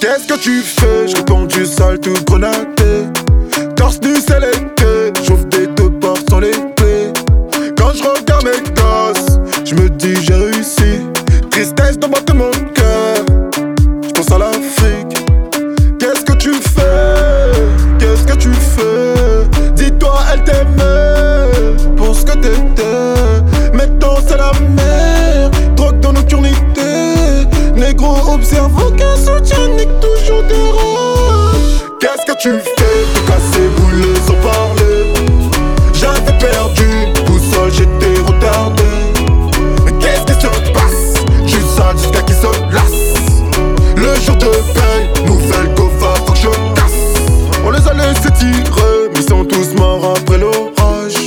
Qu'est-ce que tu fais? Je réponds du sale tout grenadé. Torse nu c'est j'ouvre des deux portes sans les clés. Quand je regarde mes gosses, je me dis j'ai réussi. Tristesse dans mon cœur, je pense à l'Afrique. Qu'est-ce que tu fais? Qu'est-ce que tu fais? Dis-toi, elle t'aimait pour ce que t'étais. Maintenant c'est la mer, tu fais casser bouler sans parler. J'avais perdu, boussole, j'étais retardé. Mais qu'est-ce qui se passe? Juste ça jusqu'à qui se lasse. Le jour de paye, nouvelle cofa, faut que je casse. On les a laissés tirer, mais ils sont tous morts après l'orage.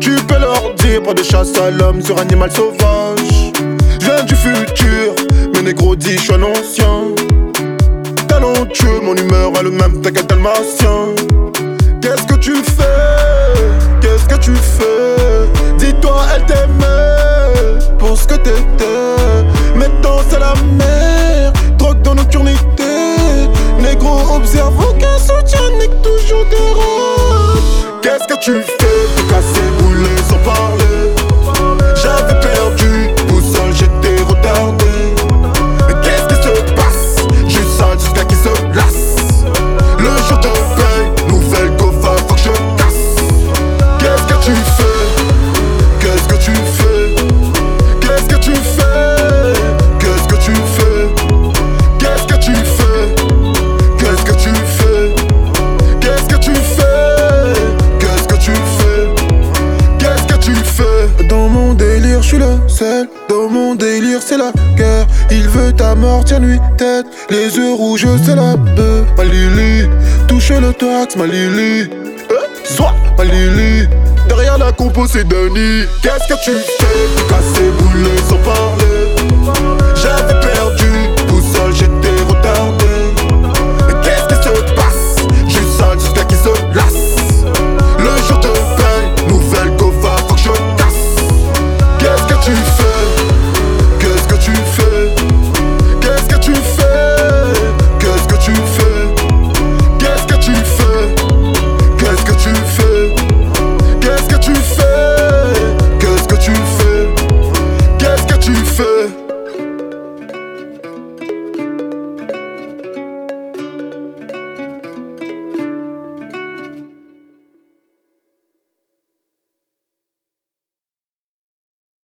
Tu peux leur dire, pas de chasse à l'homme sur animal sauvage. Je viens du futur, mes négros dit je suis un ancien. Mon humeur est le même, t'inquiète dalmatien. Qu'est-ce que tu fais? Qu'est-ce que tu fais? Dis-toi, elle t'aimait pour ce que t'étais. Maintenant c'est la mer, drogue dans nocturnité. Négro, observe aucun soutien, nique toujours des robes. Qu'est-ce que tu fais? Te casser, je suis le seul. Dans mon délire, c'est la guerre. Il veut ta mort, tiens lui tête. Les yeux rouges, c'est la bœuf. Ma Lily, touche le thorax, ma Lily. Euh, Soit, ma Lily. Derrière la compo, c'est Denis. Qu'est-ce que tu fais? Parler.